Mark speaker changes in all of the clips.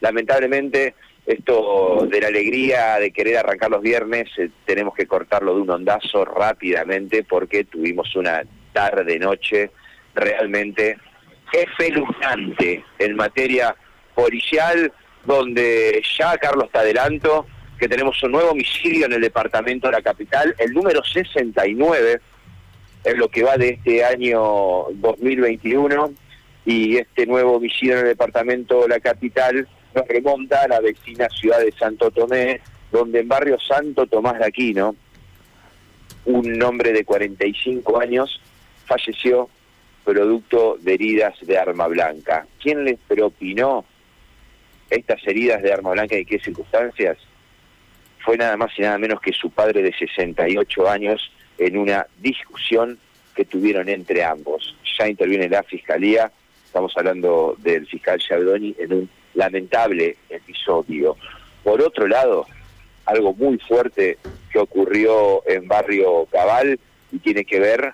Speaker 1: lamentablemente esto de la alegría de querer arrancar los viernes, eh, tenemos que cortarlo de un ondazo rápidamente porque tuvimos una tarde-noche realmente espeluznante en materia policial, donde ya Carlos te adelanto que tenemos un nuevo homicidio en el departamento de la capital, el número 69, es lo que va de este año 2021, y este nuevo homicidio en el departamento de la capital nos remonta a la vecina ciudad de Santo Tomé, donde en barrio Santo Tomás de Aquino, un hombre de 45 años falleció producto de heridas de arma blanca. ¿Quién les propinó estas heridas de arma blanca y qué circunstancias? Fue nada más y nada menos que su padre de 68 años en una discusión que tuvieron entre ambos. Ya interviene la fiscalía, estamos hablando del fiscal Chabdoni en un lamentable episodio. Por otro lado, algo muy fuerte que ocurrió en barrio Cabal y tiene que ver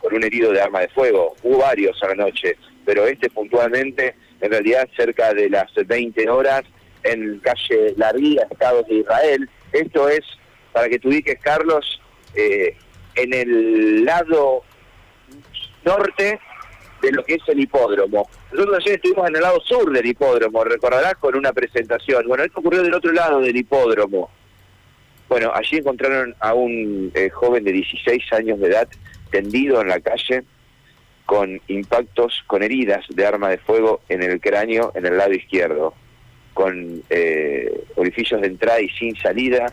Speaker 1: con un herido de arma de fuego. Hubo varios a la noche, pero este puntualmente, en realidad cerca de las 20 horas, en calle La Ría, Estados de Israel. Esto es, para que tú diques, Carlos, eh, en el lado norte de lo que es el hipódromo. Nosotros ayer estuvimos en el lado sur del hipódromo, recordarás, con una presentación. Bueno, esto ocurrió del otro lado del hipódromo. Bueno, allí encontraron a un eh, joven de 16 años de edad tendido en la calle con impactos, con heridas de arma de fuego en el cráneo, en el lado izquierdo, con eh, orificios de entrada y sin salida.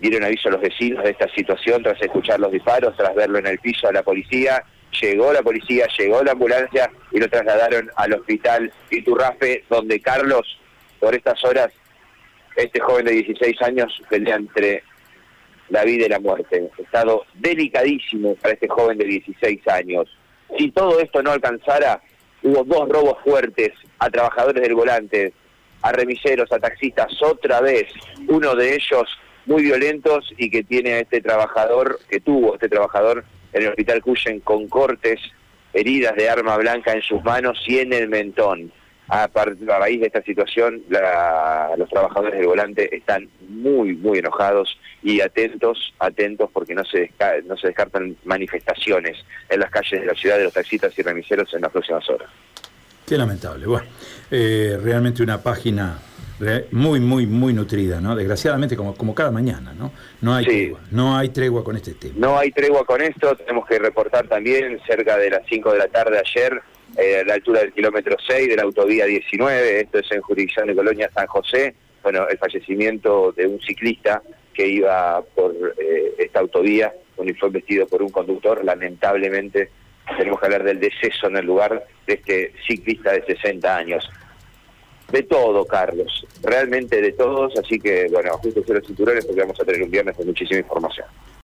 Speaker 1: Dieron aviso a los vecinos de esta situación tras escuchar los disparos, tras verlo en el piso a la policía llegó la policía, llegó la ambulancia y lo trasladaron al hospital Iturrafe, donde Carlos, por estas horas, este joven de 16 años pelea entre la vida y la muerte. Estado delicadísimo para este joven de 16 años. Si todo esto no alcanzara, hubo dos robos fuertes a trabajadores del volante, a remiseros, a taxistas, otra vez, uno de ellos muy violentos y que tiene a este trabajador, que tuvo este trabajador en el hospital Cuyen con cortes, heridas de arma blanca en sus manos y en el mentón. A, raíz de esta situación, los trabajadores del volante están muy, muy enojados y atentos, atentos porque no se, no se descartan manifestaciones en las calles de la ciudad de los taxistas y remiseros en las próximas horas.
Speaker 2: Qué lamentable. Bueno, eh, realmente una página muy, muy, muy nutrida, ¿no? Desgraciadamente, como, como cada mañana, ¿no? No hay tregua, no hay tregua con este tema.
Speaker 1: No hay tregua con esto, tenemos que reportar también cerca de las 5 de la tarde ayer, eh, a la altura del kilómetro 6 de la autovía 19, esto es en jurisdicción de Colonia San José, bueno, el fallecimiento de un ciclista que iba por eh, esta autovía, fue vestido por un conductor, lamentablemente tenemos que hablar del deceso en el lugar de este ciclista de 60 años de todo, Carlos, realmente de todos, así que bueno, justo los cinturones porque vamos a tener un viernes con muchísima información.